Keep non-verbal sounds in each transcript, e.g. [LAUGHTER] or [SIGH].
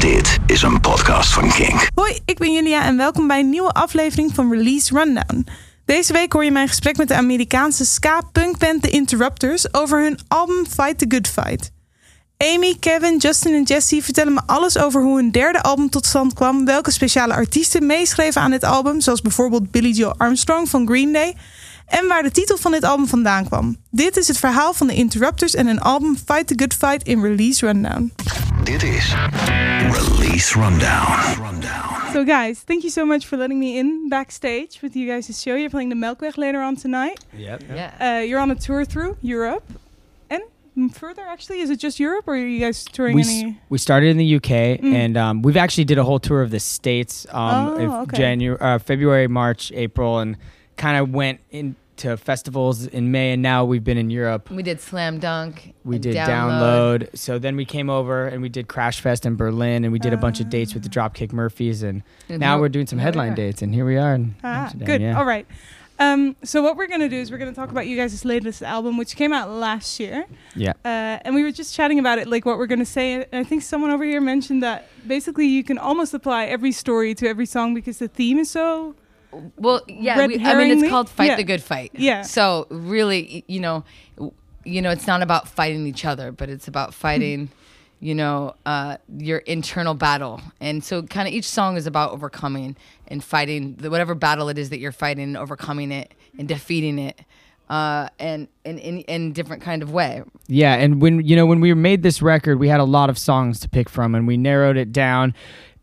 Dit is een podcast van Kink. Hoi, ik ben Julia en welkom bij een nieuwe aflevering van Release Rundown. Deze week hoor je mijn gesprek met de Amerikaanse ska-punkband The Interrupters over hun album Fight the Good Fight. Amy, Kevin, Justin en Jesse vertellen me alles over hoe hun derde album tot stand kwam, welke speciale artiesten meeschreven aan dit album, zoals bijvoorbeeld Billy Joe Armstrong van Green Day, en waar de titel van dit album vandaan kwam. Dit is het verhaal van The Interrupters en hun album Fight the Good Fight in Release Rundown. Dit is Release Rundown. Rundown. So guys, thank you so much for letting me in backstage with you guys' show. You're playing the Melkweg later on tonight. Yep. Yeah. Uh, you're on a tour through Europe and further. Actually, is it just Europe, or are you guys touring We, s- any? we started in the UK Mm. and um, we've actually did a whole tour of the states um, Oh, okay. January, uh, February, March, April, and kind of went into festivals in May. And now we've been in Europe. We did Slam Dunk. We and did download. So then we came over and we did Crash Fest in Berlin, and we did a bunch of dates with the Dropkick Murphys, and And now we're doing some headline dates, and here we are. In Ah, Amsterdam, good. Yeah. All right. Um, so what we're gonna do is we're gonna talk about you guys' latest album, which came out last year. Yeah. Uh, and we were just chatting about it, like what we're gonna say. And I think someone over here mentioned that basically you can almost apply every story to every song because the theme is so. Well, yeah. Red We, I mean, it's called Fight Yeah. the Good Fight. Yeah. So really, you know, you know, it's not about fighting each other, but it's about fighting, you know, uh, your internal battle. And so, kind of each song is about overcoming and fighting the, whatever battle it is that you're fighting, and overcoming it and defeating it, uh, and in in in different kind of way. Yeah, and when you know when we made this record, we had a lot of songs to pick from, and we narrowed it down.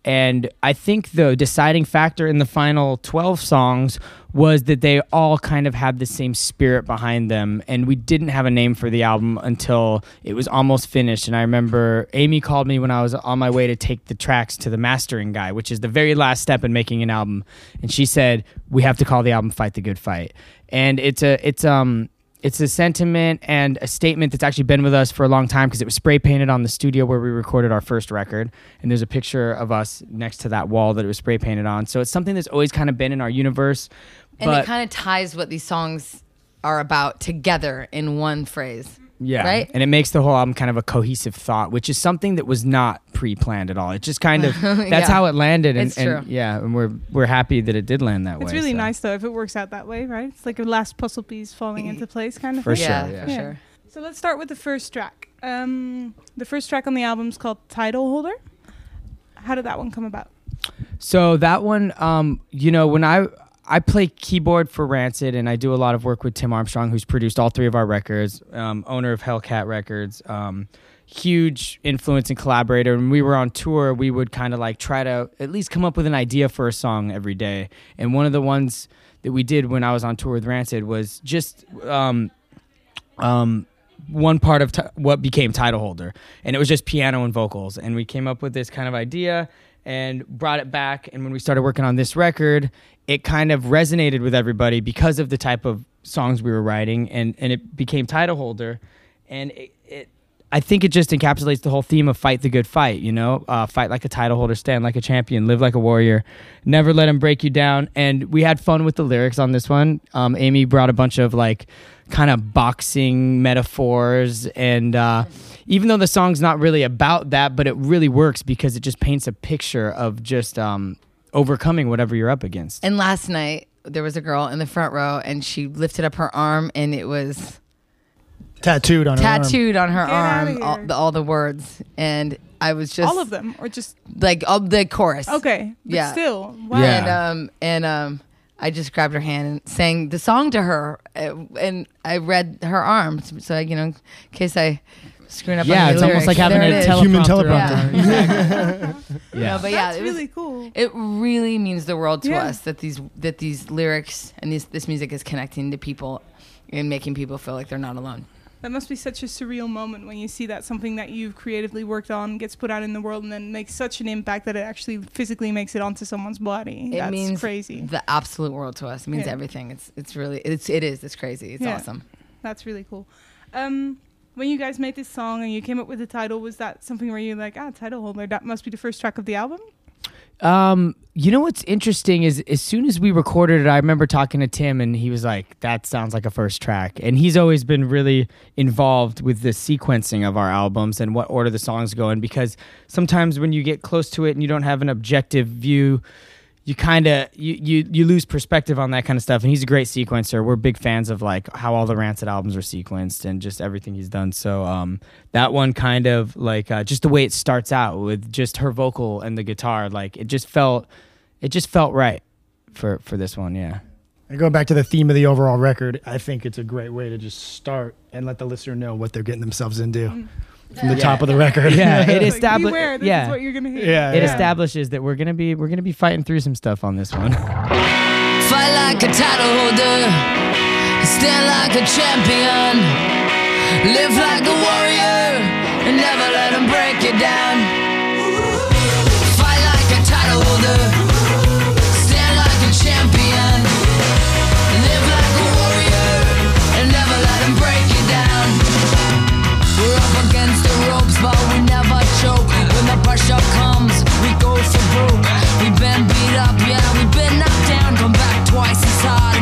And I think the deciding factor in the final twelve songs was that they all kind of had the same spirit behind them, and we didn't have a name for the album until it was almost finished. And I remember Amy called me when I was on my way to take the tracks to the mastering guy, which is the very last step in making an album, and she said we have to call the album "Fight the Good Fight," and it's a it's um it's a sentiment and a statement that's actually been with us for a long time because it was spray painted on the studio where we recorded our first record and there's a picture of us next to that wall that it was spray painted on so it's something that's always kind of been in our universe And it kind of ties what these songs are about together in one phrase. Yeah right? and it makes the whole album kind of a cohesive thought which is something that was not pre-planned at all it just kind of [LAUGHS] that's Yeah. how it landed and, It's and true. yeah and we're we're happy that it did land that It's way It's really so. nice though if it works out that way, right? It's like a last puzzle piece falling into [LAUGHS] place, kind of. For thing. sure, yeah, yeah. for Yeah. sure. So let's start with the first track. Um, the first track on the album is called Title Holder. How did that one come about? So that one, um, you know, when I I play keyboard for Rancid, and I do a lot of work with Tim Armstrong, who's produced all three of our records, um, owner of Hellcat Records, um, huge influence and collaborator. When we were on tour, we would kind of like try to at least come up with an idea for a song every day. And one of the ones that we did when I was on tour with Rancid was just. Um, um, one part of t- what became title holder and it was just piano and vocals and we came up with this kind of idea and brought it back and when we started working on this record it kind of resonated with everybody because of the type of songs we were writing and and it became title holder and it, it I think it just encapsulates the whole theme of fight the good fight, you know, uh, fight like a title holder, stand like a champion, live like a warrior, never let him break you down. And we had fun with the lyrics on this one. Um, Amy brought a bunch of like kind of boxing metaphors. And uh, even though the song's not really about that, but it really works because it just paints a picture of just um, overcoming whatever you're up against. And last night there was a girl in the front row, and she lifted up her arm, and it was tattooed on her arm. tattooed on her Get arm all the, all the words, and I was just All of them, or just like all the chorus. okay? But Yeah. Still, wow. Yeah. And um and um I just grabbed her hand and sang the song to her, uh, and I read her arm, so I, you know, in case I screwing up. yeah, on it's the almost lyrics. like having There a teleprompter. Human teleprompter. Yeah. Yeah. [LAUGHS] No, but yeah, That's it was, really cool. it really means the world to Yeah. us that these that these lyrics and these this music is connecting to people and making people feel like they're not alone. That must be such a surreal moment when you see that something that you've creatively worked on gets put out in the world and then makes such an impact that it actually physically makes it onto someone's body. It That's means crazy. the absolute world to us. It means Yeah. everything. It's it's really it's it is. It's crazy. It's Yeah. awesome. That's really cool. Um, when you guys made this song and you came up with the title, was that something where you're like, ah, title holder, that must be the first track of the album? Um, you know what's interesting is as soon as we recorded it, I remember talking to Tim and he was like, "That sounds like a first track." And he's always been really involved with the sequencing of our albums and what order the songs go in because sometimes when you get close to it and you don't have an objective view, you kind of you, you you lose perspective on that kind of stuff. And he's a great sequencer. We're big fans of like how all the Rancid albums are sequenced and just everything he's done. So um, that one kind of like uh, just the way it starts out with just her vocal and the guitar, like it just felt it just felt right for for this one. Yeah. And going back to the theme of the overall record, I think it's a great way to just start and let the listener know what they're getting themselves into from the top of the record. Yeah, it [LAUGHS] Like, this Yeah, is what you're gonna hear. Yeah, it yeah. establishes that we're gonna be we're gonna be fighting through some stuff on this one. [LAUGHS] Fight like a title holder, stand like a champion, live like a warrior, and never let them break you down. Comes, we go for broke. We've been beat up, yeah, we've been knocked down. Come back twice as hard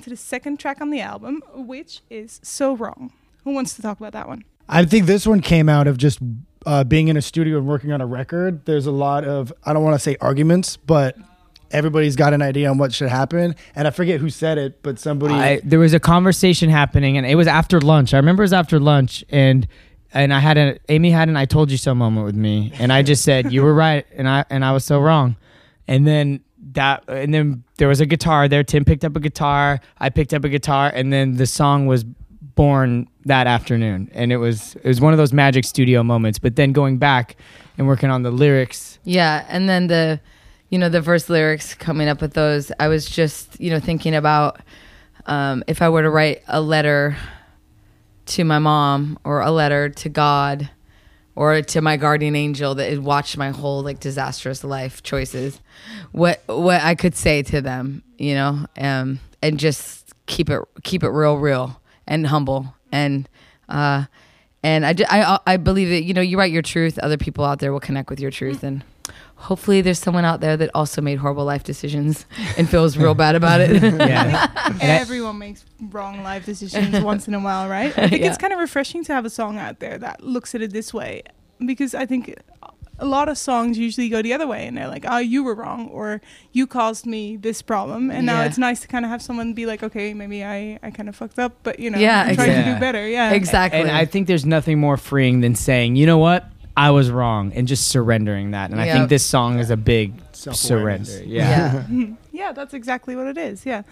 holder and into the second track on the album, which is So Wrong. Who wants to talk about that one? I think this one came out of just uh, being in a studio and working on a record. There's a lot of, I don't want to say arguments, but everybody's got an idea on what should happen. And I forget who said it, but somebody. I, there was a conversation happening, and it was after lunch. I remember it was after lunch, and and I had a Amy had an "I told you so" moment with me, and I just said you were right, and I and I was so wrong, and then that and then there was a guitar there. Tim picked up a guitar, I picked up a guitar, and then the song was born that afternoon, and it was it was one of those magic studio moments. But then going back and working on the lyrics, Yeah, and then the, you know, the verse lyrics coming up with those. I was just, you know, thinking about um, if I were to write a letter to my mom or a letter to God or to my guardian angel that had watched my whole like disastrous life choices, what what I could say to them, you know, um, and just keep it keep it real, real and humble and. Uh, and I, I, I believe that, you know, you write your truth, other people out there will connect with your truth. And hopefully there's someone out there that also made horrible life decisions and feels real bad about it. [LAUGHS] yeah, [LAUGHS] Everyone makes wrong life decisions [LAUGHS] once in a while, right? I think Yeah. it's kind of refreshing to have a song out there that looks at it this way because I think a lot of songs usually go the other way and they're like, oh, you were wrong or you caused me this problem. And now Yeah. it's nice to kind of have someone be like, okay, maybe I, I kind of fucked up, but you know, Yeah, I'm trying to do better. Yeah. exactly. And I think there's nothing more freeing than saying, you know what, I was wrong, and just surrendering that. And I think this song is a big Self-awareness. surrender. Yeah. yeah. [LAUGHS] [LAUGHS] Yeah, that's exactly what it is. Yeah.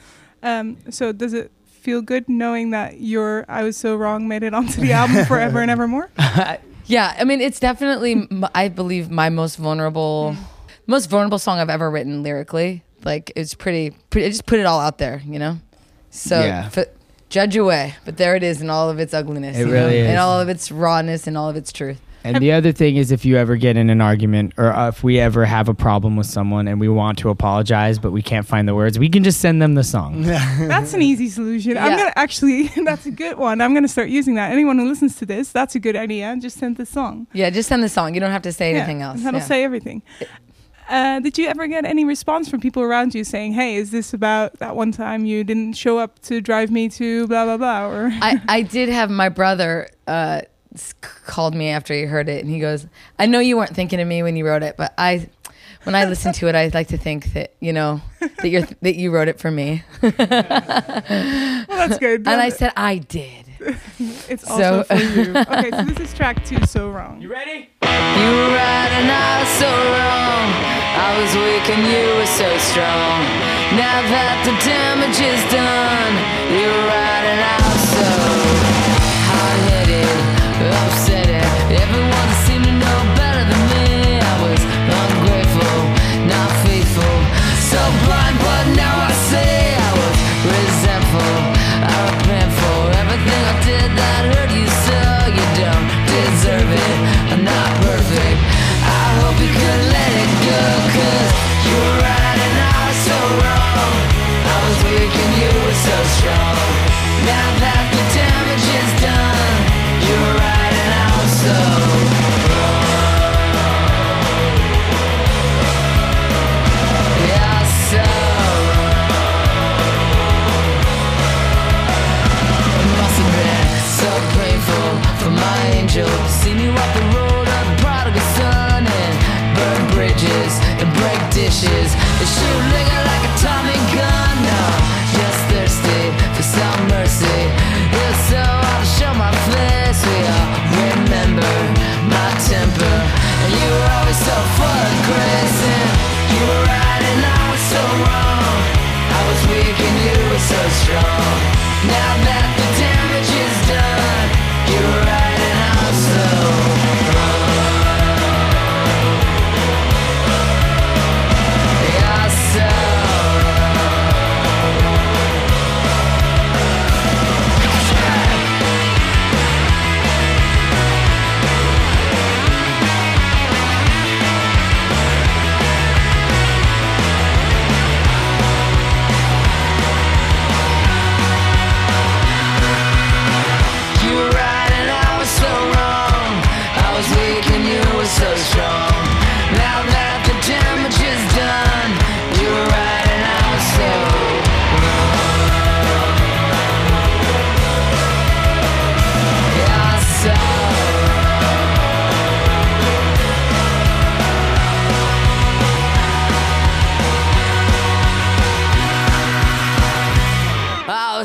Um, so does it feel good knowing that your I was so wrong made it onto the album forever and evermore? [LAUGHS] Yeah, I mean, it's definitely, m- I believe, my most vulnerable, most vulnerable song I've ever written lyrically. Like, it's pretty, pretty. I just put it all out there, you know. So, Yeah. f- judge away, but there it is in all of its ugliness. It you really know? is. in all of its rawness and all of its truth. And the other thing is, if you ever get in an argument, or uh, if we ever have a problem with someone and we want to apologize, but we can't find the words, we can just send them the song. [LAUGHS] That's an easy solution. I'm Yeah. gonna actually. [LAUGHS] That's a good one. I'm gonna start using that. Anyone who listens to this, that's a good idea. Just send the song. Yeah, just send the song. You don't have to say anything yeah, else. That'll yeah. say everything. Uh, did you ever get any response from people around you saying, "Hey, is this about that one time you didn't show up to drive me to blah blah blah?" Or I, I [LAUGHS] did have my brother uh, s- called me after he heard it, and he goes, "I know you weren't thinking of me when you wrote it, but I, when I listen to it, I like to think that you know that you're that you wrote it for me." well, that's good. [LAUGHS] And I said, "I did." [LAUGHS] it's so- also for you. [LAUGHS] Okay, so this is track two. So wrong. You ready? You were right and I was so wrong. I was weak and you were so strong. Now that the damage is done, you were right and I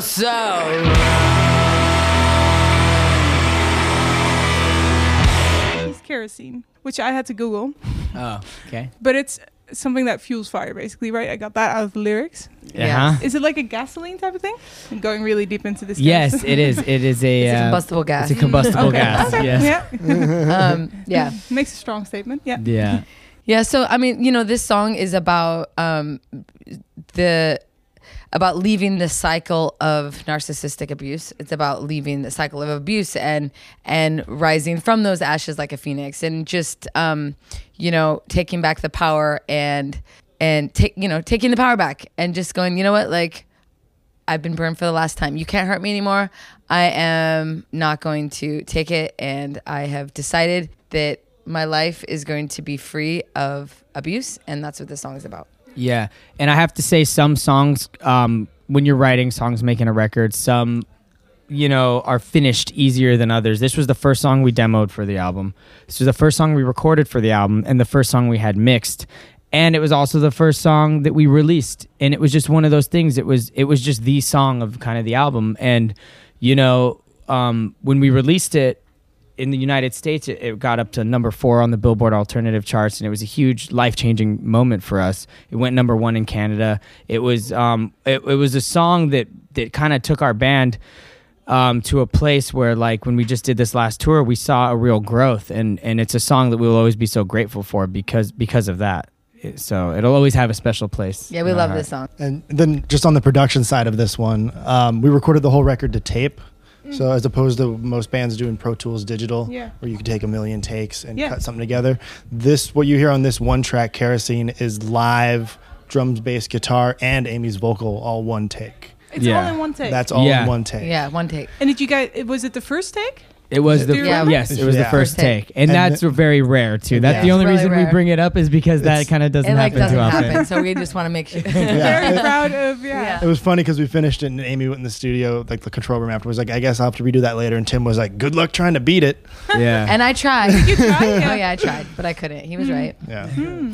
so wrong. It's kerosene, which I had to Google, Oh, okay. but it's something that fuels fire, basically, right? I got that out of the lyrics. Yeah. Is it like a gasoline type of thing? I'm going really deep into this. Yes, guys. it is. It is a. It's a uh, combustible gas. It's a combustible Okay. gas. Okay. Yes. Yeah. [LAUGHS] um, yeah. [LAUGHS] Makes a strong statement. Yeah. Yeah. Yeah, so I mean, you know, this song is about um, the about leaving the cycle of narcissistic abuse. It's about leaving the cycle of abuse and and rising from those ashes like a phoenix, and just um, you know taking back the power and and take you know taking the power back and just going, you know what, like I've been burned for the last time. You can't hurt me anymore. I am not going to take it. And I have decided that my life is going to be free of abuse. And that's what this song is about. Yeah, and I have to say, some songs, um, when you're writing songs, making a record, some you know, are finished easier than others. This was the first song we demoed for the album. This was the first song we recorded for the album and the first song we had mixed. And it was also the first song that we released. And it was just one of those things. It was it was just the song of kind of the album. And, you know, um, when we released it, in the United States, it, it got up to number four on the Billboard alternative charts, and it was a huge life changing moment for us. It went number one in Canada. It was um, it, it was a song that that kind of took our band um, to a place where, like, when we just did this last tour, we saw a real growth, and and it's a song that we will always be so grateful for because because of that. So it'll always have a special place. Yeah, we love heart. this song. And then just on the production side of this one, um, we recorded the whole record to tape. So mm. as opposed to most bands doing Pro Tools digital, Yeah. where you could take a million takes and Yeah. cut something together, this what you hear on this one track, Kerosene, is live drums, bass, guitar, and Amy's vocal, all one take. It's Yeah. all in one take. That's all Yeah. in one take. Yeah, one take. and did you guys? Was it the first take? It was the Do you remember? yes, it was the Yeah. first First take. take, and, And that's the- very rare too. That's Yeah. the only really reason we rare. bring it up is because that It's- kind of doesn't it like happen doesn't too often. happen, so we [LAUGHS] just want to make sure. [LAUGHS] Very proud of yeah. Yeah. It was funny because we finished it and Amy went in the studio, like the control room afterwards, like, I guess I'll have to redo that later. And Tim was like, good luck trying to beat it. [LAUGHS] Yeah, and I tried. You tried? Oh yeah, I tried, but I couldn't. He was hmm. right. Yeah. Hmm.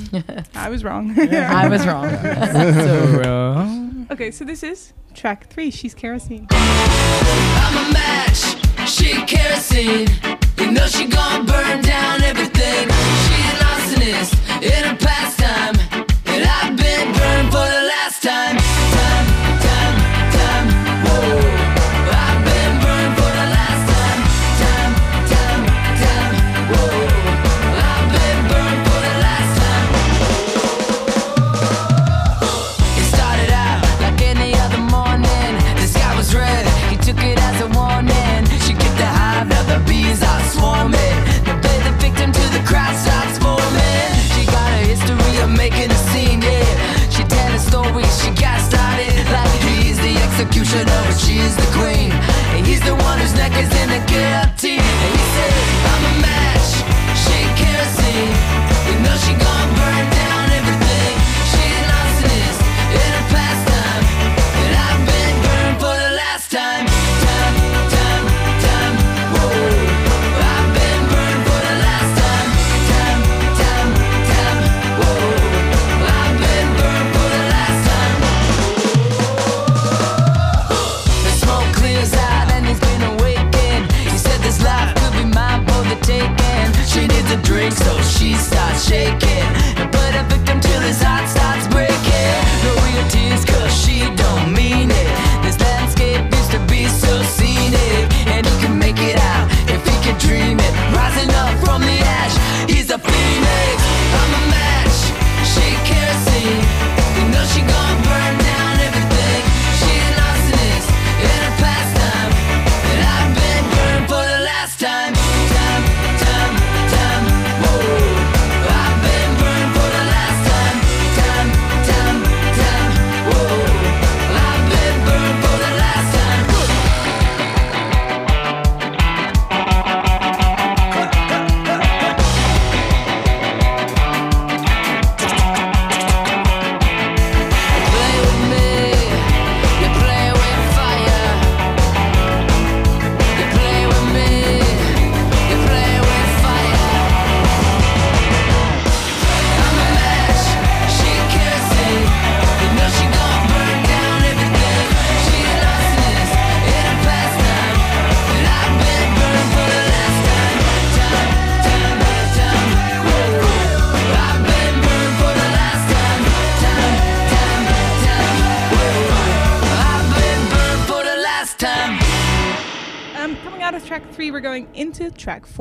I was wrong. I was wrong. so wrong. okay, so this is track three. She's kerosene. I'm a match, she kerosene. You know she gon' burn down everything. She an arsonist in her pastime. And I've been burned for the executioner, but she's the queen. And he's the one whose neck is in the guillotine.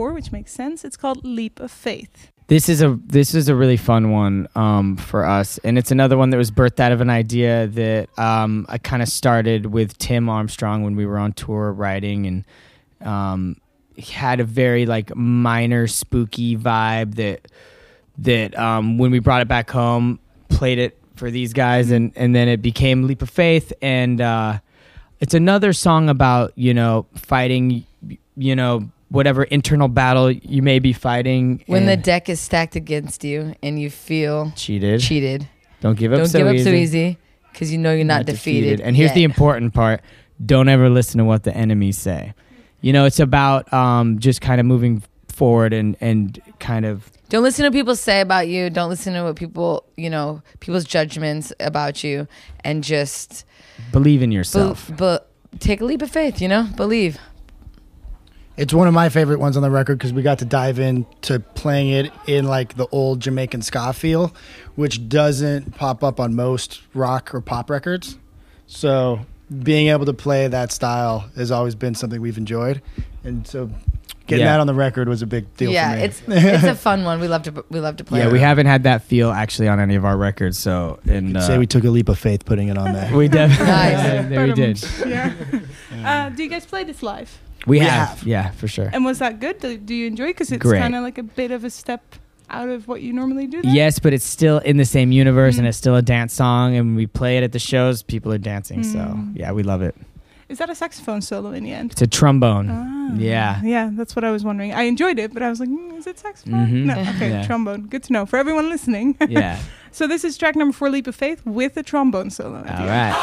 Which makes sense. It's called Leap of Faith. This is a this is a really fun one um, for us, and it's another one that was birthed out of an idea that um, I kind of started with Tim Armstrong when we were on tour writing, and um, had a very like minor spooky vibe that that um, when we brought it back home, played it for these guys, and and then it became Leap of Faith, and uh, it's another song about you know fighting, you know whatever internal battle you may be fighting When the deck is stacked against you and you feel cheated. cheated, Don't give up don't so give up easy. so easy because you know you're not, defeated. And here's the important part: don't ever listen to what the enemies say. You know, it's about um, just kind of moving forward and and kind of Don't listen to what people say about you. Don't listen to what people, you know, people's judgments about you, and just believe in yourself. but take a leap of faith. You know, believe. It's one of my favorite ones on the record because we got to dive into playing it in like the old Jamaican ska feel, which doesn't pop up on most rock or pop records. So being able to play that style has always been something we've enjoyed, and so getting Yeah. that on the record was a big deal yeah, for me. it's [LAUGHS] it's a fun one. We love to we love to play. yeah, it. we haven't had that feel actually on any of our records. So and uh, Say we took a leap of faith putting it on there. we definitely [LAUGHS] Nice. [LAUGHS] yeah, we did. Yeah. Uh, do you guys play this live? We, We have. have. yeah, for sure. And was that good? Do, do you enjoy? Because it's kind of like a bit of a step out of what you normally do. Then? Yes, but it's still in the same universe Mm. and it's still a dance song. And we play it at the shows, people are dancing. So Mm. yeah, we love it. Is that a saxophone solo in the end? It's a trombone. Ah. Yeah. Yeah, that's what I was wondering. I enjoyed it, but I was like, mm, is it saxophone? Mhm. No, okay, [LAUGHS] Yeah. trombone. Good to know for everyone listening. Yeah. [LAUGHS] so this is track number four, Leap of Faith, with a trombone solo. end. right.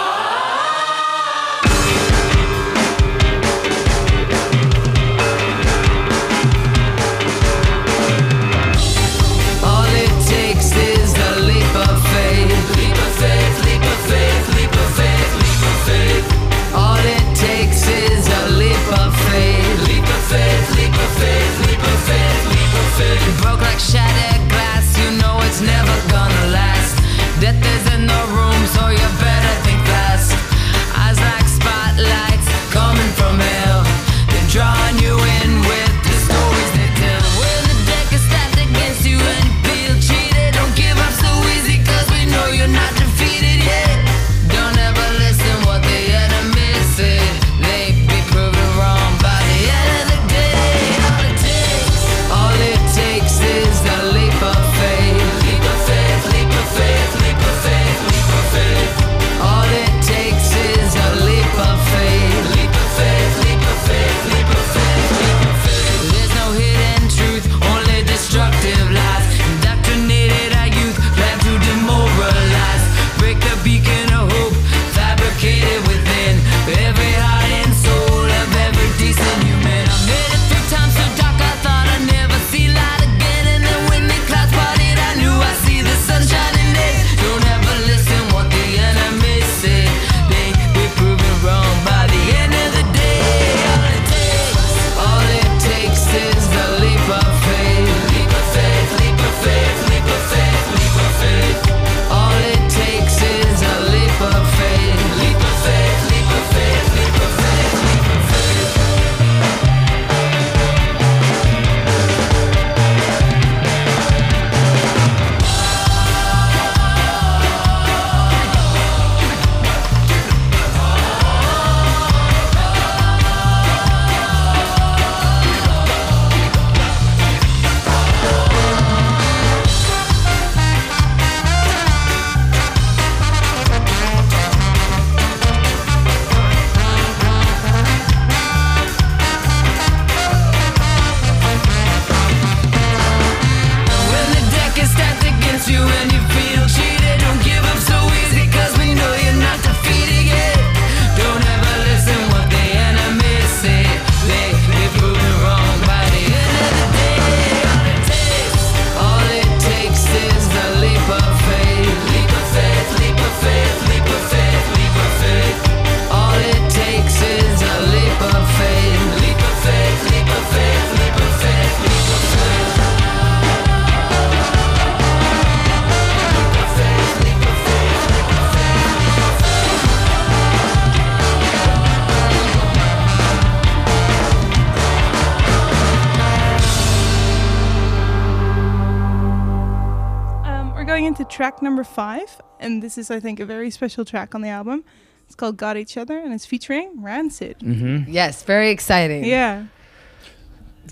Track number five, and this is, I think, a very special track on the album. It's called "Got Each Other" and it's featuring Rancid. Mm-hmm. Yes, very exciting. Yeah.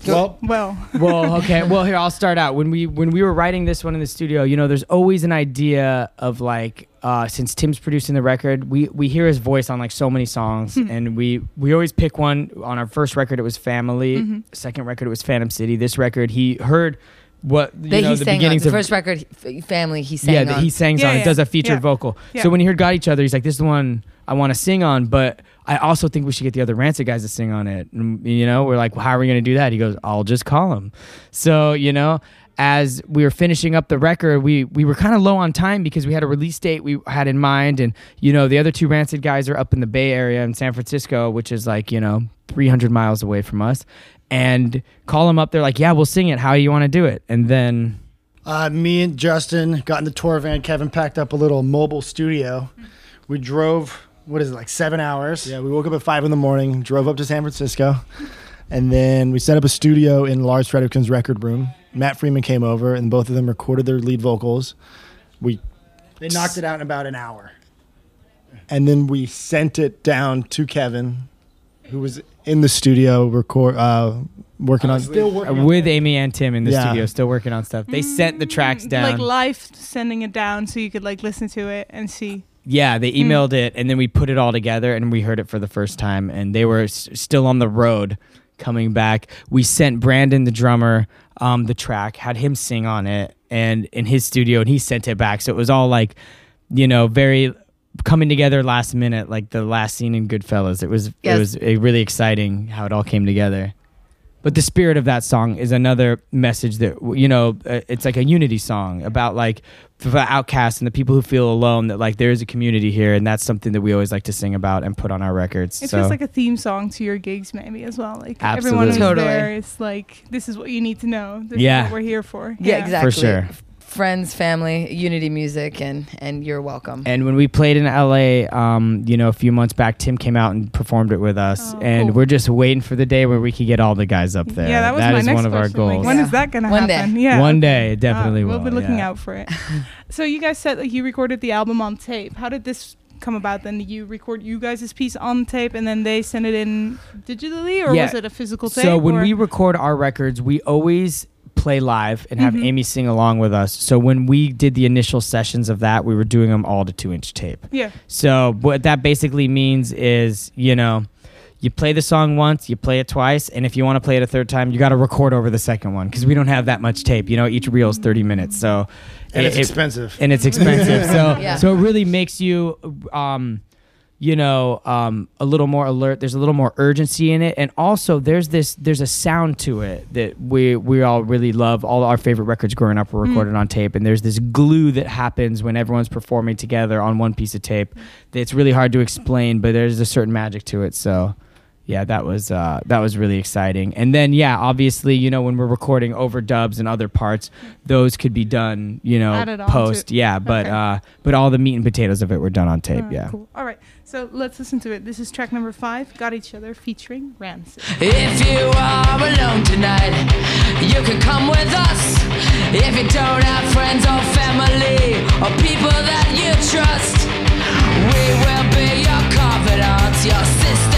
well, Well. [LAUGHS] well, okay. Well, here I'll start out. When we when we were writing this one in the studio, you know, there's always an idea of like uh, since Tim's producing the record, we we hear his voice on like so many songs, and we we always pick one. On our first record, it was Family. Second record, it was Phantom City. This record, he heard what you That know he the sang on beginnings the of first record, Family. He sang yeah on. that he sings Yeah, on. yeah, It does a featured yeah. vocal. Yeah. So when he heard "Got Each Other," he's like, "This is the one I want to sing on." But I also think we should get the other Rancid guys to sing on it. And, you know, we're like, well, "How are we going to do that?" He goes, "I'll just call him." So you know. As we were finishing up the record, we we were kind of low on time because we had a release date we had in mind, and you know the other two Rancid guys are up in the Bay Area in San Francisco, which is like you know 300 miles away from us. And call them up, they're like, "Yeah, we'll sing it. How you want to do it?" And then Uh, me and Justin got in the tour van. Kevin packed up a little mobile studio. We drove, what is it, like seven hours? Yeah, we woke up at five in the morning, drove up to San Francisco, and then we set up a studio in Lars Frederiksen's record room. Matt Freeman came over, and both of them recorded their lead vocals. We they knocked it out in about an hour, and then we sent it down to Kevin, who was in the studio record uh, working on still working on with Amy and Tim in the Yeah. studio, still working on stuff. They sent the tracks down. Like live sending it down so you could like listen to it and see. yeah, they emailed it, and then we put it all together, and we heard it for the first time. And they were s- still on the road coming back. We sent Branden, the drummer, um, the track, had him sing on it, and in his studio, and he sent it back. So it was all like, you know, very coming together last minute, like the last scene in Goodfellas. It was Yes. it was really exciting how it all came together. But the spirit of that song is another message that you know. Uh, it's like a unity song about like for the outcasts and the people who feel alone. That like there is a community here, and that's something that we always like to sing about and put on our records. It so feels like a theme song to your gigs, maybe as well. Like everyone who's Absolutely. Totally. there is like, this is what you need to know. This Yeah. is what we're here for. yeah, exactly. For sure. Friends, family, unity music, and and you're welcome. And when we played in LA, um, you know, a few months back, Tim came out and performed it with us, Oh, and cool. we're just waiting for the day where we could get all the guys up there. Yeah, that was That my is next one of our question. Like, goals. when Yeah. is that gonna One day. Yeah, One day, it definitely Uh. We'll be looking yeah. out for it. [LAUGHS] so you guys said like you recorded the album on tape. How did this come about? Then Did you record you guys' piece on tape and then they send it in digitally, or Yeah. was it a physical tape? So when or- we record our records, we always play live and have Mhm. Amy sing along with us. So when we did the initial sessions of that, we were doing them all to two inch tape. yeah, So what that basically means is, you know, you play the song once, you play it twice, and if you want to play it a third time, you got to record over the second one because we don't have that much tape. You know, each reel is thirty minutes, so and it's it- it- expensive. and it's expensive. [LAUGHS] so Yeah. so it really makes you um you know um a little more alert. There's a little more urgency in it. And also there's this there's a sound to it that we we all really love. All our favorite records growing up were recorded on tape. And there's this glue that happens when everyone's performing together on one piece of tape. It's really hard to explain but there's a certain magic to it. So yeah, that was uh, that was really exciting. And then yeah, obviously, you know, when we're recording overdubs and other parts, those could be done, you know, Added on to- post. Yeah, but Okay. uh, but all the meat and potatoes of it were done on tape. Uh, yeah. cool. All right, so let's listen to it. This is track number five, "Got Each Other" featuring Rancid. If you are alone tonight, you can come with us. If you don't have friends or family or people that you trust, we will be your confidants, your sisters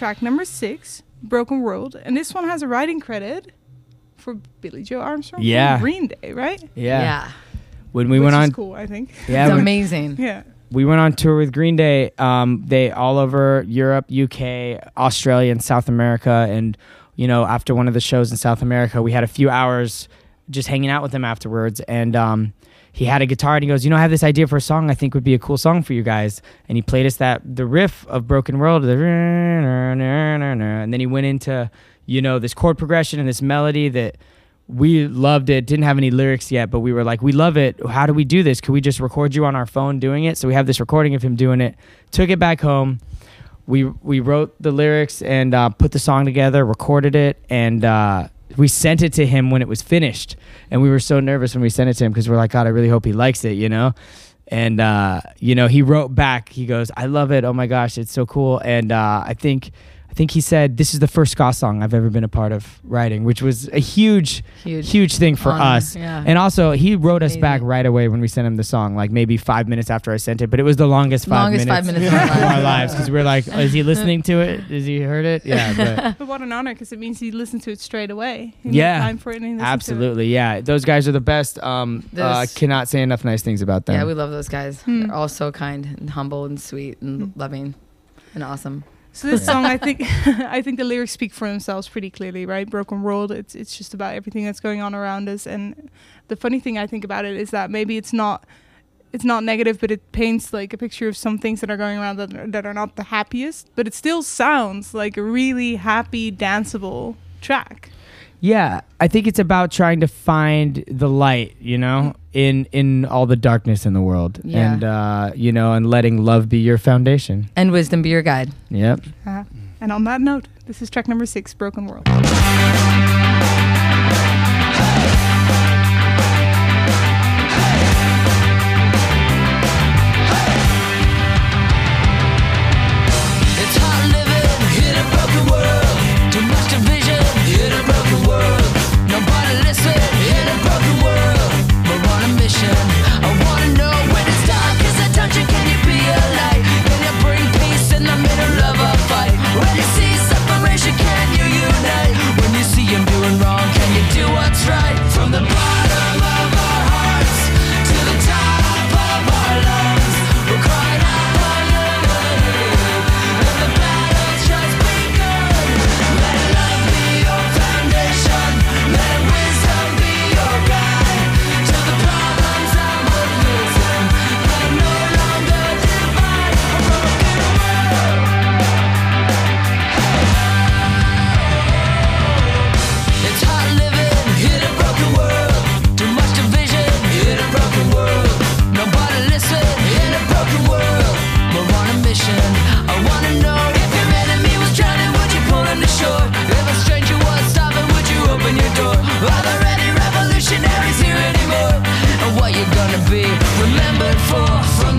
track number six, Broken World. And this one has a writing credit for Billie Joe Armstrong. from Yeah. Green Day, right? Yeah. Yeah. When we Which went is on, cool, I think. yeah, it's amazing. Yeah. we went on tour with Green Day. Um, they all over Europe, UK, Australia, and South America. And you know, after one of the shows in South America, we had a few hours just hanging out with them afterwards. And um, he had a guitar, and he goes, "You know, I have this idea for a song. I think would be a cool song for you guys." And he played us that the riff of Broken World, and then he went into you know this chord progression and this melody that we loved it didn't have any lyrics yet but we were like we love it. How do we do this? Could we just record you on our phone doing it? So we have this recording of him doing it. Took it back home. We we wrote the lyrics and uh, put the song together recorded it and uh, we sent it to him when it was finished and we were so nervous when we sent it to him because we're like god i really hope he likes it you know? And uh, you know he wrote back he goes i love it. Oh my gosh it's so cool. And uh, i think I think he said this is the first ska song I've ever been a part of writing, which was a huge, Huge. huge thing for honor, us. yeah. And also, he wrote us back right away when we sent him the song, like maybe five minutes after I sent it. But it was the longest five Longest minutes, five minutes of our [LAUGHS] of our lives. lives because we were like, oh, is he listening to it? Is he heard it? Yeah, but [LAUGHS] But what an honor because it means he listened to it straight away. He Yeah. time for it and he listened to it. absolutely, yeah. Those guys are the best. Um, uh, cannot say enough nice things about them. Yeah, we love those guys. Hmm. They're all so kind and humble and sweet and loving and awesome. So this song, I think, [LAUGHS] I think the lyrics speak for themselves pretty clearly, right? Broken world. It's it's just about everything that's going on around us. And the funny thing I think about it is that maybe it's not, it's not negative, but it paints like a picture of some things that are going around that are, that are not the happiest. But it still sounds like a really happy, danceable track. Yeah, I think it's about trying to find the light, you know, in in all the darkness in the world, Yeah. and uh, you know, and letting love be your foundation. And wisdom be your guide. Yep. Uh, and on that note, this is track number six, Broken World. On be remembered for?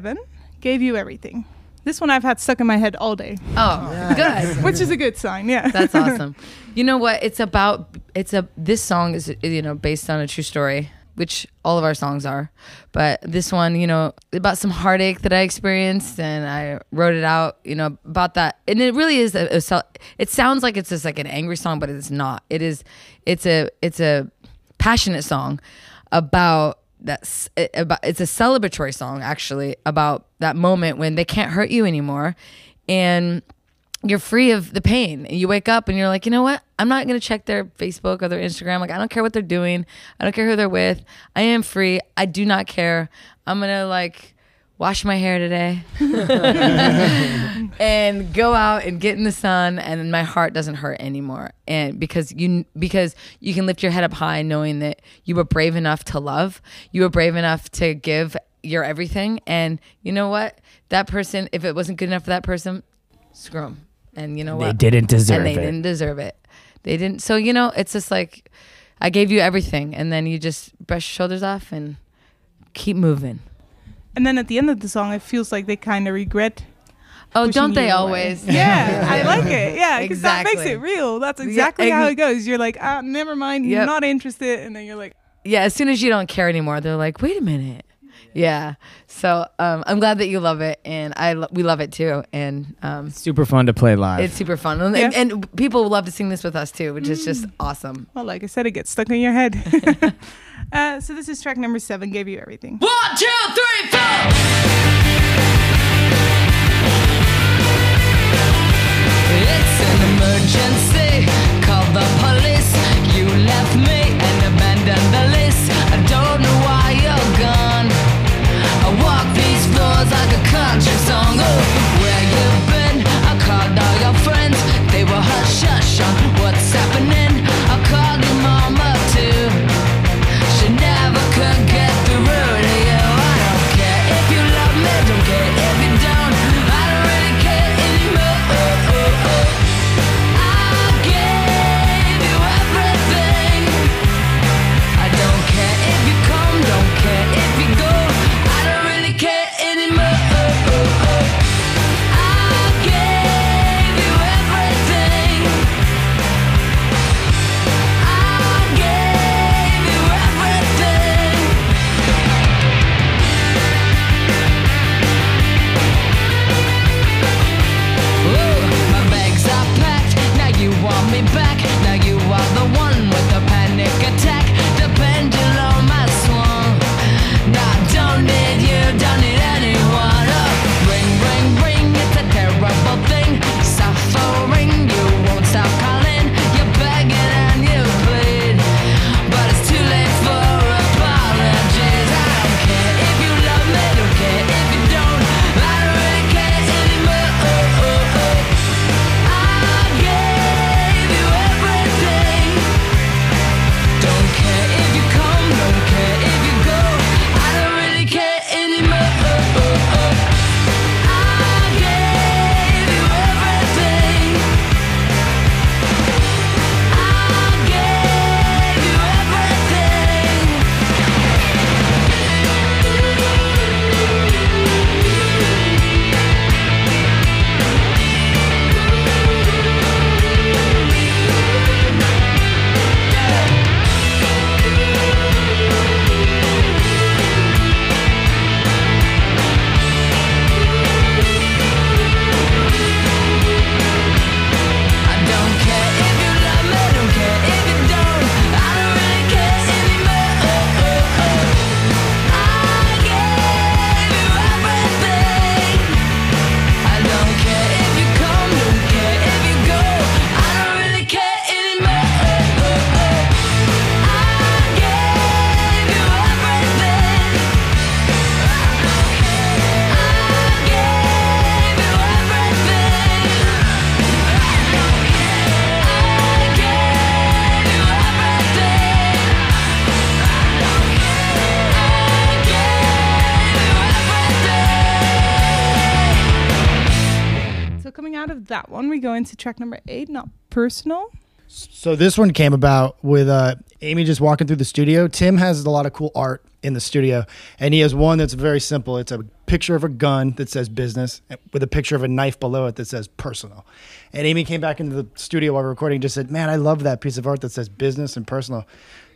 Seven, Gave You Everything. This one I've had stuck in my head all day, Oh, good. [LAUGHS] which is a good sign. Yeah. That's [LAUGHS] awesome. You know what? It's about it's a this song is you know based on a true story. which all of our songs are. But this one, you know, about some heartache that I experienced, and I wrote it out, you know, about that. And it really is a, a it sounds like it's just like an angry song, but it's not. It is. It's a. It's a passionate song about that's about. It's a celebratory song actually about that moment when they can't hurt you anymore, and you're free of the pain. And you wake up and you're like, you know what? I'm not gonna check their Facebook or their Instagram. Like, I don't care what they're doing. I don't care who they're with. I am free. I do not care. I'm gonna like wash my hair today [LAUGHS] and go out and get in the sun and my heart doesn't hurt anymore. And because you because you can lift your head up high knowing that you were brave enough to love you were brave enough to give your everything and you know what? That person if it wasn't good enough for that person screw them and you know what? They didn't deserve and they it. didn't deserve it. They didn't so you know it's just like i gave you everything and then you just brush your shoulders off and keep moving And then at the end of the song, it feels like they kind of regret. oh don't they always Yeah, [LAUGHS] I like it. Yeah, because that makes it real. That's exactly how ex- it goes. You're like, ah, never mind, Yep. not interested, and then you're like, yeah as soon as you don't care anymore they're like wait a minute yeah so um, i'm glad that you love it and i lo- we love it too and um, Super fun to play live. it's super fun and, Yeah. and, people love to sing this with us too which is just awesome well, like I said, it gets stuck in your head. [LAUGHS] [LAUGHS] uh, so this is track number seven. Gave you everything. One, two, three, four. It's an emergency. Call the police. You left me and abandoned the list. I don't know why you're gone. I walk these floors like a country song. Oh, that one, we go into track number eight. Not personal. So this one came about with uh, Amy just walking through the studio. Tim has a lot of cool art in the studio, and he has one that's very simple. It's a picture of a gun that says business with a picture of a knife below it that says personal. And Amy came back into the studio while we we're recording and just said, Man, I love that piece of art that says business and personal.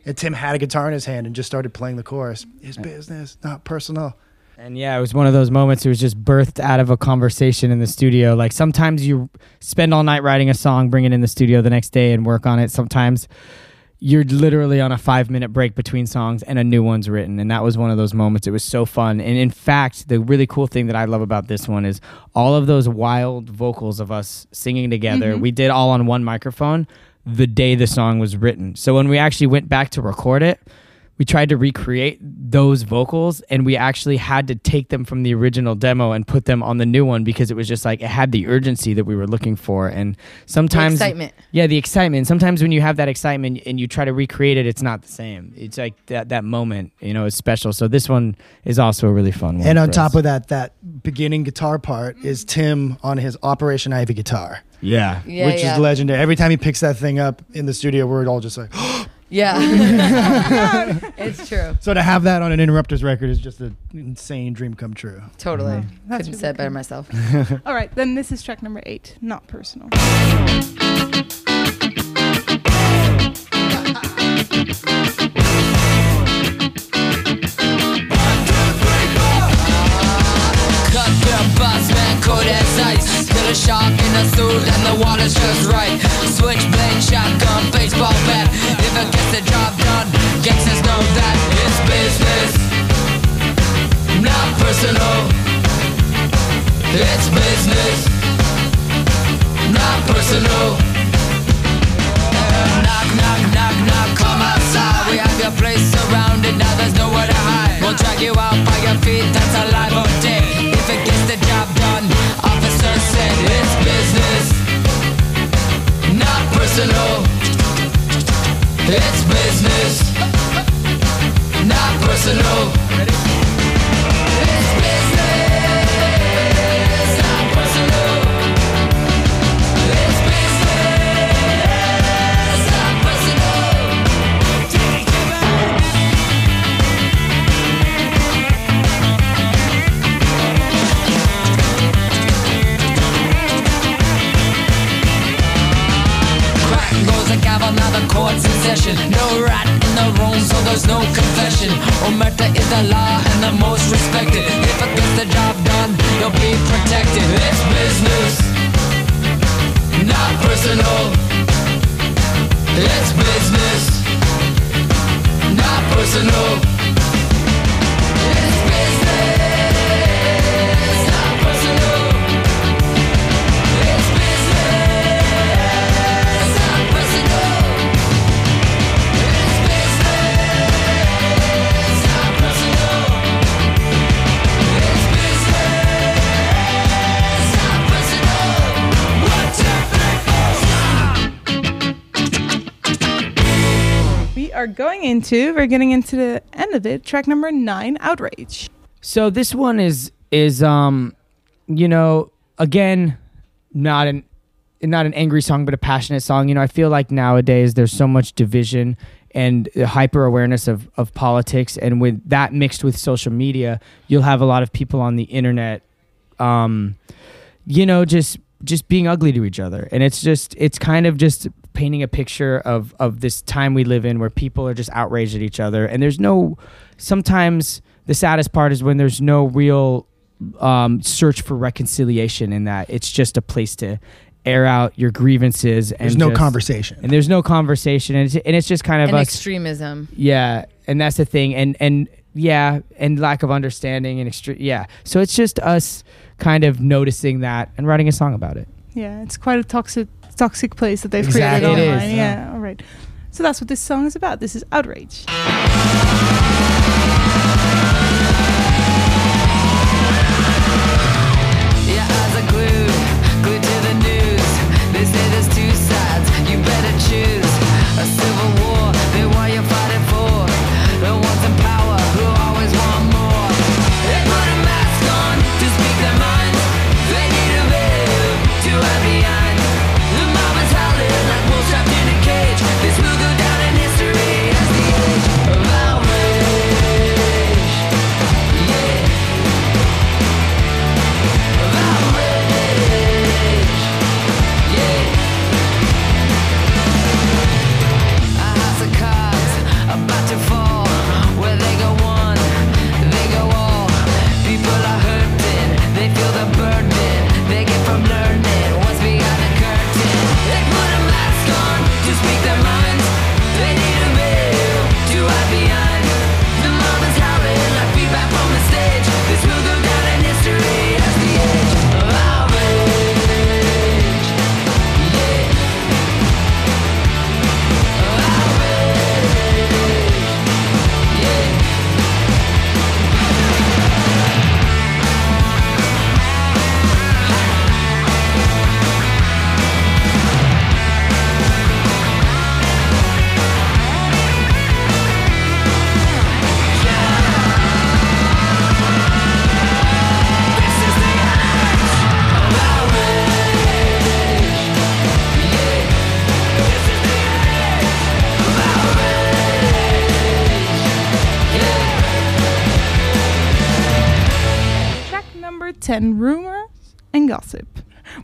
and Tim had a guitar in his hand and just started playing the chorus. It's business, not personal. And yeah, it was one of those moments. It was just birthed out of a conversation in the studio. Like sometimes you spend all night writing a song, bring it in the studio the next day and work on it. Sometimes you're literally on a five minute break between songs and a new one's written. And that was one of those moments. It was so fun. And in fact, the really cool thing that I love about this one is all of those wild vocals of us singing together. Mm-hmm. We did all on one microphone the day the song was written. So when we actually went back to record it, we tried to recreate those vocals and we actually had to take them from the original demo and put them on the new one because it was just like it had the urgency that we were looking for and sometimes excitement. yeah the excitement sometimes when you have that excitement and you try to recreate it it's not the same it's like that that moment you know is special so this one is also a really fun one And on top us. of that, that beginning guitar part is Tim on his Operation Ivy guitar, yeah Yeah, which yeah. is legendary. Every time he picks that thing up in the studio, we're all just like, [GASPS] oh, Yeah. [LAUGHS] it's true. so to have that on an Interrupters record is just an insane dream come true. Totally. Mm-hmm. That's Couldn't really say it better myself. [LAUGHS] All right, then this is track number eight, not personal. Cut the bus, man, cold as ice. Get a shark in the suit and the water's just right. Switchblade, shotgun, baseball bat. If it gets the job done, gangsters know that it's business, not personal. It's business, not personal. Knock, knock, knock, knock, come outside. We have your place surrounded, now there's nowhere to hide. We'll drag you out by your feet, that's a live or dead. Personal. It's business, not personal. There's no confession. Omerta is the law and the most respected. If it gets the job done, you'll be protected. It's business, not personal. It's business, not personal. Are going into, we're getting into the end of it, track number nine, Outrage. So this one is is um you know again not an not an angry song but a passionate song. You know, I feel like nowadays there's so much division and hyper awareness of of politics and with that mixed with social media, you'll have a lot of people on the internet um you know just just being ugly to each other and it's just it's kind of just painting a picture of of this time we live in where people are just outraged at each other and there's no sometimes the saddest part is when there's no real um, search for reconciliation in that it's just a place to air out your grievances and There's no just- conversation. and there's no conversation and it's, and it's just kind of And us extremism. yeah, and that's the thing, and and yeah, and lack of understanding and extreme. Yeah, so it's just us kind of noticing that and writing a song about it. Yeah, it's quite a toxic toxic place that they've Exactly. created online. is, yeah. all right. So that's what this song is about. This is Outrage. 10 rumors and gossip.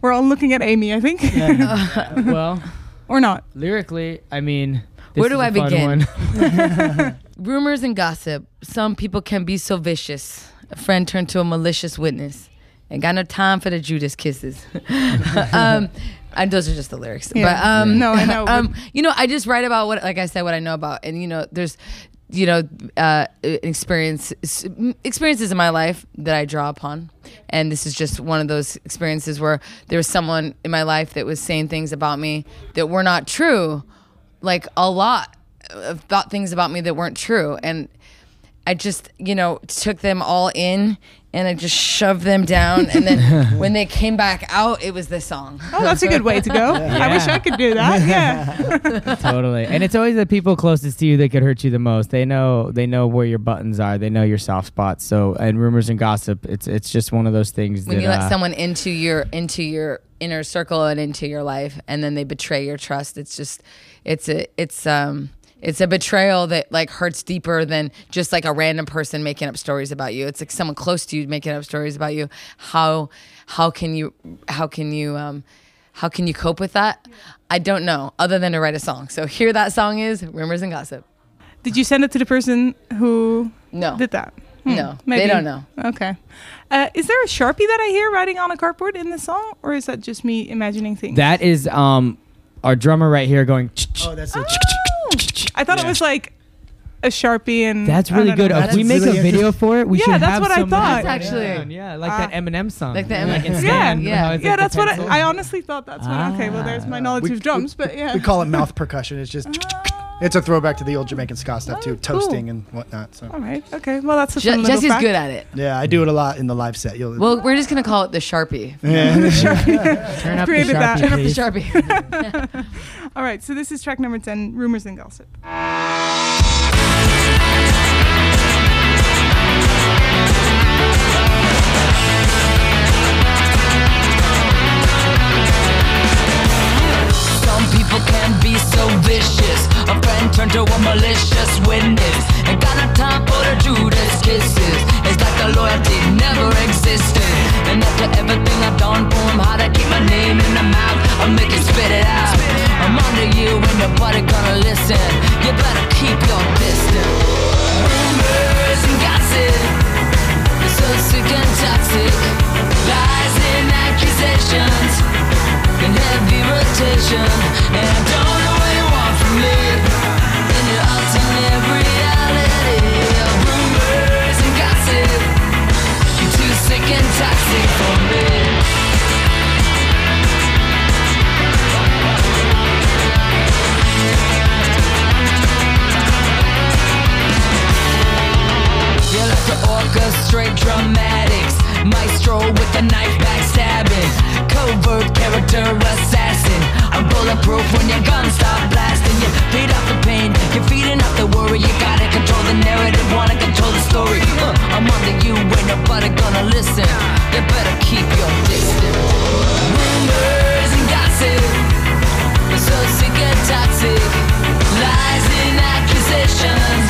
We're all looking at Amy, I think. [LAUGHS] well, or not. lyrically, I mean, this Where do is a I fun begin? one. [LAUGHS] Rumors and gossip. Some people can be so vicious. A friend turned to a malicious witness. Ain't got no time for the Judas kisses. [LAUGHS] um, and those are just the lyrics. Yeah. But um, No, I know, Um, you know, I just write about what, like I said, what I know about, and you know, there's, you know, uh, experience experiences in my life that I draw upon, and this is just one of those experiences where there was someone in my life that was saying things about me that were not true, like a lot of thought things about me that weren't true, and I just, you know, took them all in and I just shoved them down. And then [LAUGHS] when they came back out, it was this song. Oh, that's a good way to go. I [LAUGHS] wish I could do that. Yeah. [LAUGHS] totally. And it's always the people closest to you that could hurt you the most. They know they know where your buttons are. They know your soft spots. So and rumors and gossip, it's it's just one of those things When that you let uh, someone into your into your inner circle and into your life, and then they betray your trust, it's just, it's a, it's um. It's a betrayal that like hurts deeper than just like a random person making up stories about you. It's like someone close to you making up stories about you. How how can you how can you um how can you cope with that? I don't know, other than to write a song. So here that song is Rumors and Gossip. Did you send it to the person who No. did that? No, Maybe. they don't know. Okay. Uh, is there a sharpie that I hear writing on a cardboard in the song, or is that just me imagining things? that is um our drummer right here going. Oh, that's it. I thought it was like a sharpie, and That's I really don't good. know. If we make really a video for it, we Yeah, should that's have what I someone thought. write it Actually. down. yeah, like Uh, that Eminem song, like the Like Eminem- in Yeah, Stan, yeah. how it's yeah, like the that's what I, pencil. I honestly thought. That's what. Okay, well, there's my knowledge We- of drums, but yeah. We call it mouth percussion. It's just. It's a throwback to the old Jamaican ska stuff too, Oh, cool. toasting and whatnot. So All right. Okay. Well, that's a Je- fun little Jesse's fact. good at it. yeah, I do it a lot in the live set. You'll. Well, we're just gonna call it the Sharpie. [LAUGHS] [LAUGHS] Turn up the created that. Sharpie, Turn Turn up the. Sharpie. [LAUGHS] All right. So this is track number ten, "Rumors and Gossip." Some people can be so vicious. A friend turned to a malicious witness. Ain't got no time for the Judas kisses. It's like the loyalty never existed. And after everything I've done for him, how to keep my name in the mouth, I'll make it spit it out. I'm under you and nobody gonna listen. You better keep your distance. Rumors and gossip. So sick and toxic. Lies and accusations in heavy rotation. And I don't orchestrate dramatics. Maestro with the knife backstabbing. Covert character assassin. I'm bulletproof when your guns stop blasting. You feed off the pain, you're feeding off the worry. You gotta control the narrative, wanna control the story. Uh, I'm under you, ain't nobody gonna listen. You better keep your distance. Rumors and gossip. You're so sick and toxic. Lies and accusations.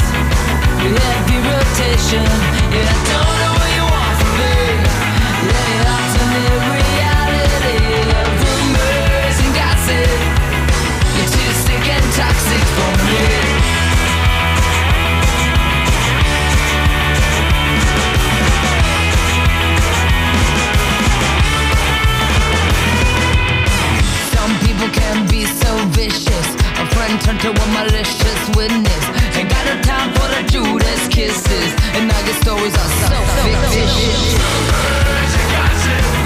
Vicious. A friend turned to a malicious witness. Judas kisses. And now your stories are so fictitious.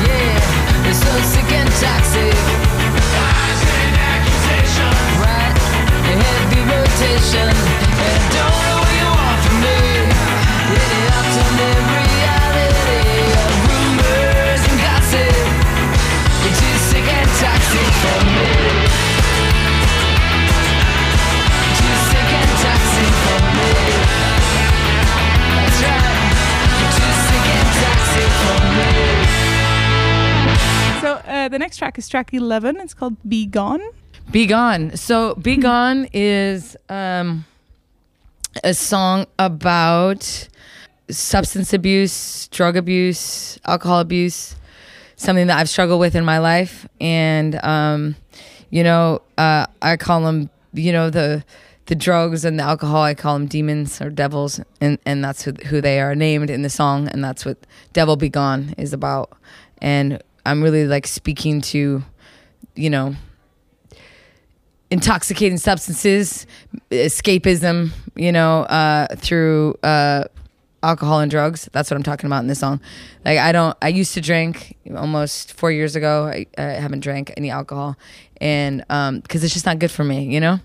Yeah, it's so sick and toxic. Right, a heavy rotation. And don't know what you want the next track is track eleven. It's called "Be Gone." Be Gone. So Be Gone is um, a song about substance abuse, drug abuse, alcohol abuse, something that I've struggled with in my life, and um, you know, uh, I call them, you know, the the drugs and the alcohol. I call them demons or devils, and and that's who, who they are named in the song, and that's what "Devil Be Gone" is about. And I'm really like speaking to, you know, intoxicating substances, escapism, you know, uh, through uh, alcohol and drugs. That's what I'm talking about in this song. Like I don't. I used to drink almost four years ago. I, I haven't drank any alcohol, and because it's just not good for me. You know,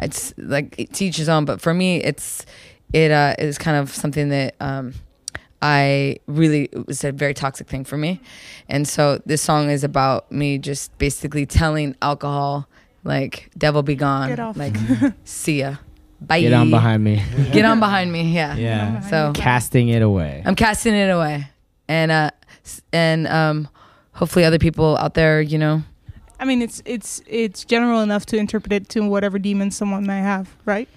it's like to each his own. But for me, it's it uh, is kind of something that. Um, I really it was a very toxic thing for me. And so this song is about me just basically telling alcohol like devil be gone. Get off. Like [LAUGHS] see ya. Bye. Get on behind me. [LAUGHS] Get on behind me. Yeah. Yeah. So Casting it away. I'm casting it away. And uh and um hopefully other people out there, you know, I mean, it's it's it's general enough to interpret it to whatever demons someone may have, right?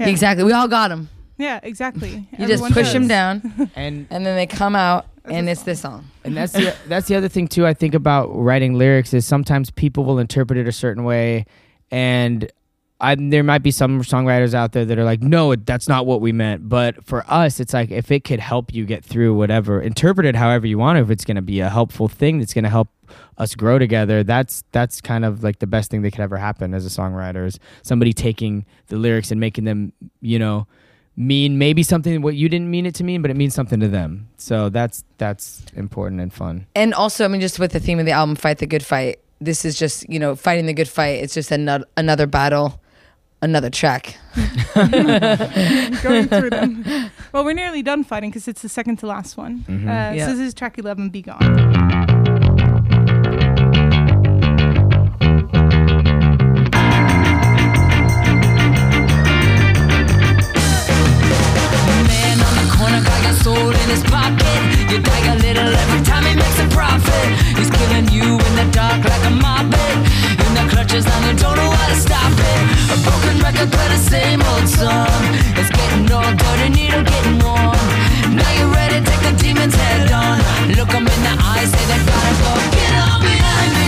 Yeah. exactly. We all got them. Yeah, exactly. You just push them down [LAUGHS] And and then they come out and it's this song. and that's the [LAUGHS] that's the other thing too. I think about writing lyrics is sometimes people will interpret it a certain way, and I there might be some songwriters out there that are like, no, that's not what we meant. But for us, it's like if it could help you get through whatever, interpret it however you want. If it's going to be a helpful thing that's going to help us grow together, that's that's kind of like the best thing that could ever happen as a songwriter is somebody taking the lyrics and making them, you know. Mean maybe something what you didn't mean it to mean, but it means something to them. So that's that's important and fun. And also, I mean, just with the theme of the album, "Fight the Good Fight." This is just you know fighting the good fight. It's just another another battle, another track. [LAUGHS] going through them. Well, we're nearly done fighting because it's the second to last one. Mhm. Uh, Yeah. So this is track 11, Be Gone. Soul in his pocket. You take a little every time he makes a profit. He's killing you in the dark like a mob. In the clutches and you don't know how to stop it. A broken record play the same old song. It's getting old, dirty needle getting warm. Now you're ready, take the demons head on. Look in the eyes, say they gotta go. Get on behind me.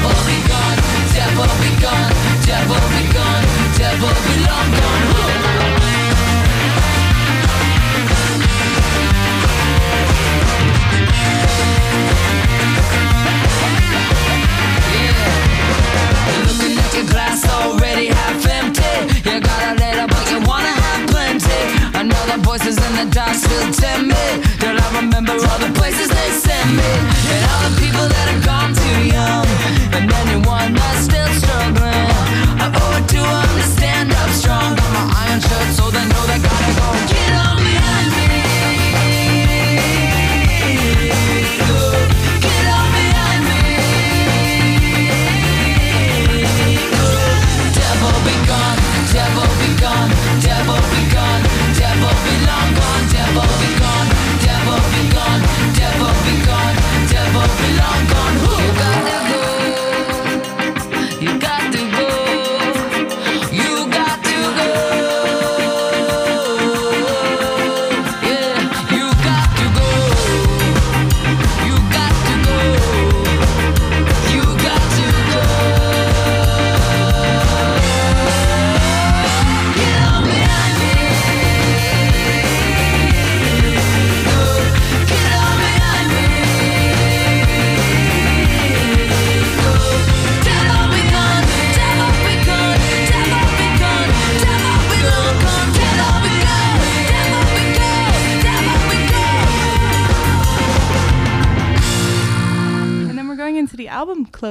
Devil be gone, devil be gone, devil be gone, voices in the dark still tempt me. Till I remember all the places they sent me. And all the people that have gone too young. And anyone that's still struggling. I owe it to 'em to stand up strong. Got my iron shirt so they know they gotta go. Get on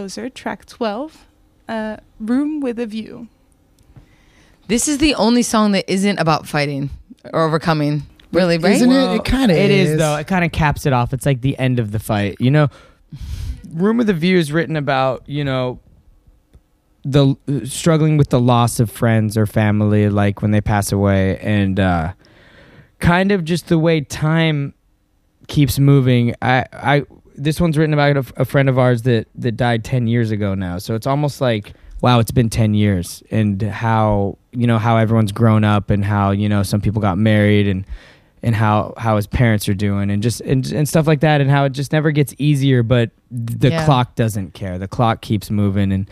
album closer, track 12, uh, Room with a View. This is the only song that isn't about fighting or overcoming. Really, right? Isn't it? It kind of It is. is though. It kind of caps it off. It's like the end of the fight. You know, Room with a View is written about you know the uh, struggling with the loss of friends or family, like when they pass away, and uh, kind of just the way time keeps moving. I, I this one's written about a, a friend of ours that that died ten years ago now. So it's almost like wow, it's been ten years, and how you know how everyone's grown up, and how you know some people got married, and and how how his parents are doing, and just and, and stuff like that, and how it just never gets easier, but the Yeah. clock doesn't care. The clock keeps moving, and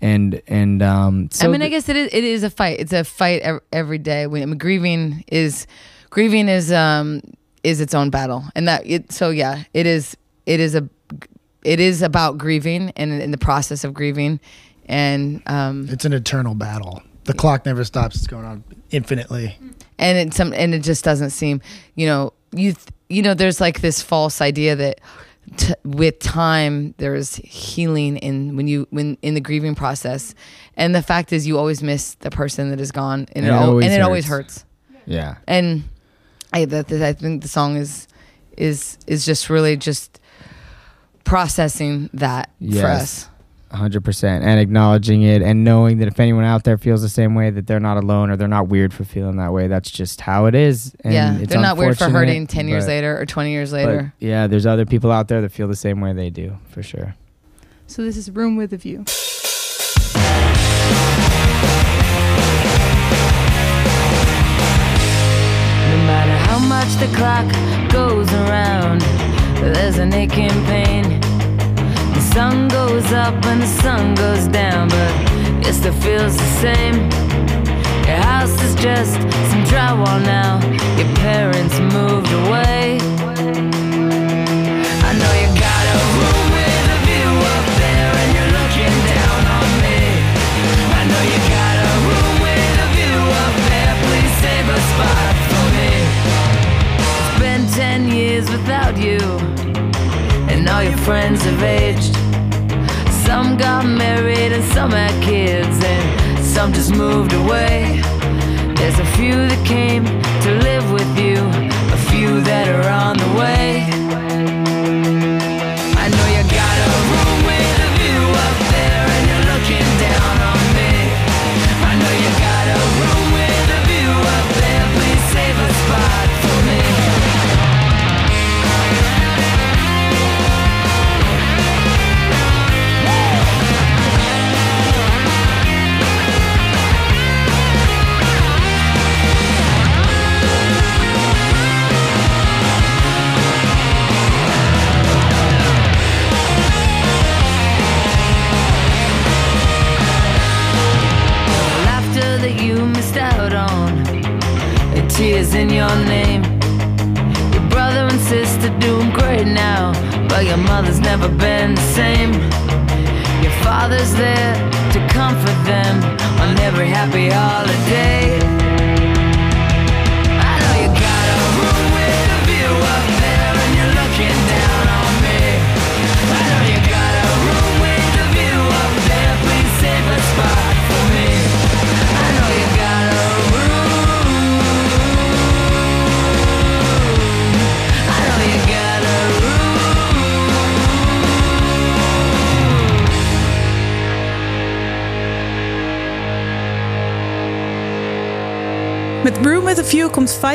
and and um. So I mean, I guess it is. It is a fight. It's a fight ev- every day. When I mean, grieving is grieving is um is its own battle, and that it. So yeah, it is. It is a. It is about grieving and in the process of grieving, and um It's an eternal battle. The clock never stops. It's going on infinitely. and it some and it just doesn't seem you know you th- you know there's like this false idea that t- with time there's healing in when you when in the grieving process and the fact is you always miss the person that is gone and, And it, it al- always and it always hurts. hurts yeah. and I that, that I think the song is is is just really just processing that for Yes. us. hundred percent, and acknowledging it, and knowing that if anyone out there feels the same way, that they're not alone or they're not weird for feeling that way. That's just how it is. And yeah, it's they're not weird for hurting ten years but- later or twenty years but, later. yeah, there's other people out there that feel the same way they do, for sure. So this is Room with a View. No matter how much the clock goes around, there's an aching pain. The sun goes up and the sun goes down, but it still feels the same. Your house is just some drywall now. Your parents moved away. I know you got a room with a view up there, and you're looking down on me. I know you got a room with a view up there. Please save a spot for me. It's been ten years without you, all your friends have aged. Some got married and some had kids, and some just moved away. There's a few that came to live with you, a few that are on the way.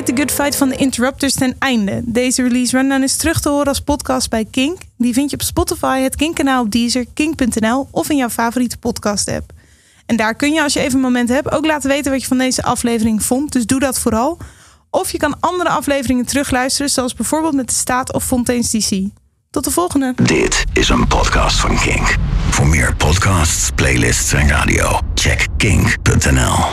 The Good Fight van de Interrupters ten einde. Deze release rundown is terug te horen als podcast bij Kink. Die vind je op Spotify, het Kink-kanaal op Deezer, kink.nl of in jouw favoriete podcast-app. En daar kun je, als je even een moment hebt, ook laten weten wat je van deze aflevering vond. Dus doe dat vooral. Of je kan andere afleveringen terugluisteren, zoals bijvoorbeeld met de Staat of Fontaine's DC. Tot de volgende! Dit is een podcast van Kink. Voor meer podcasts, playlists en radio, check kink.nl.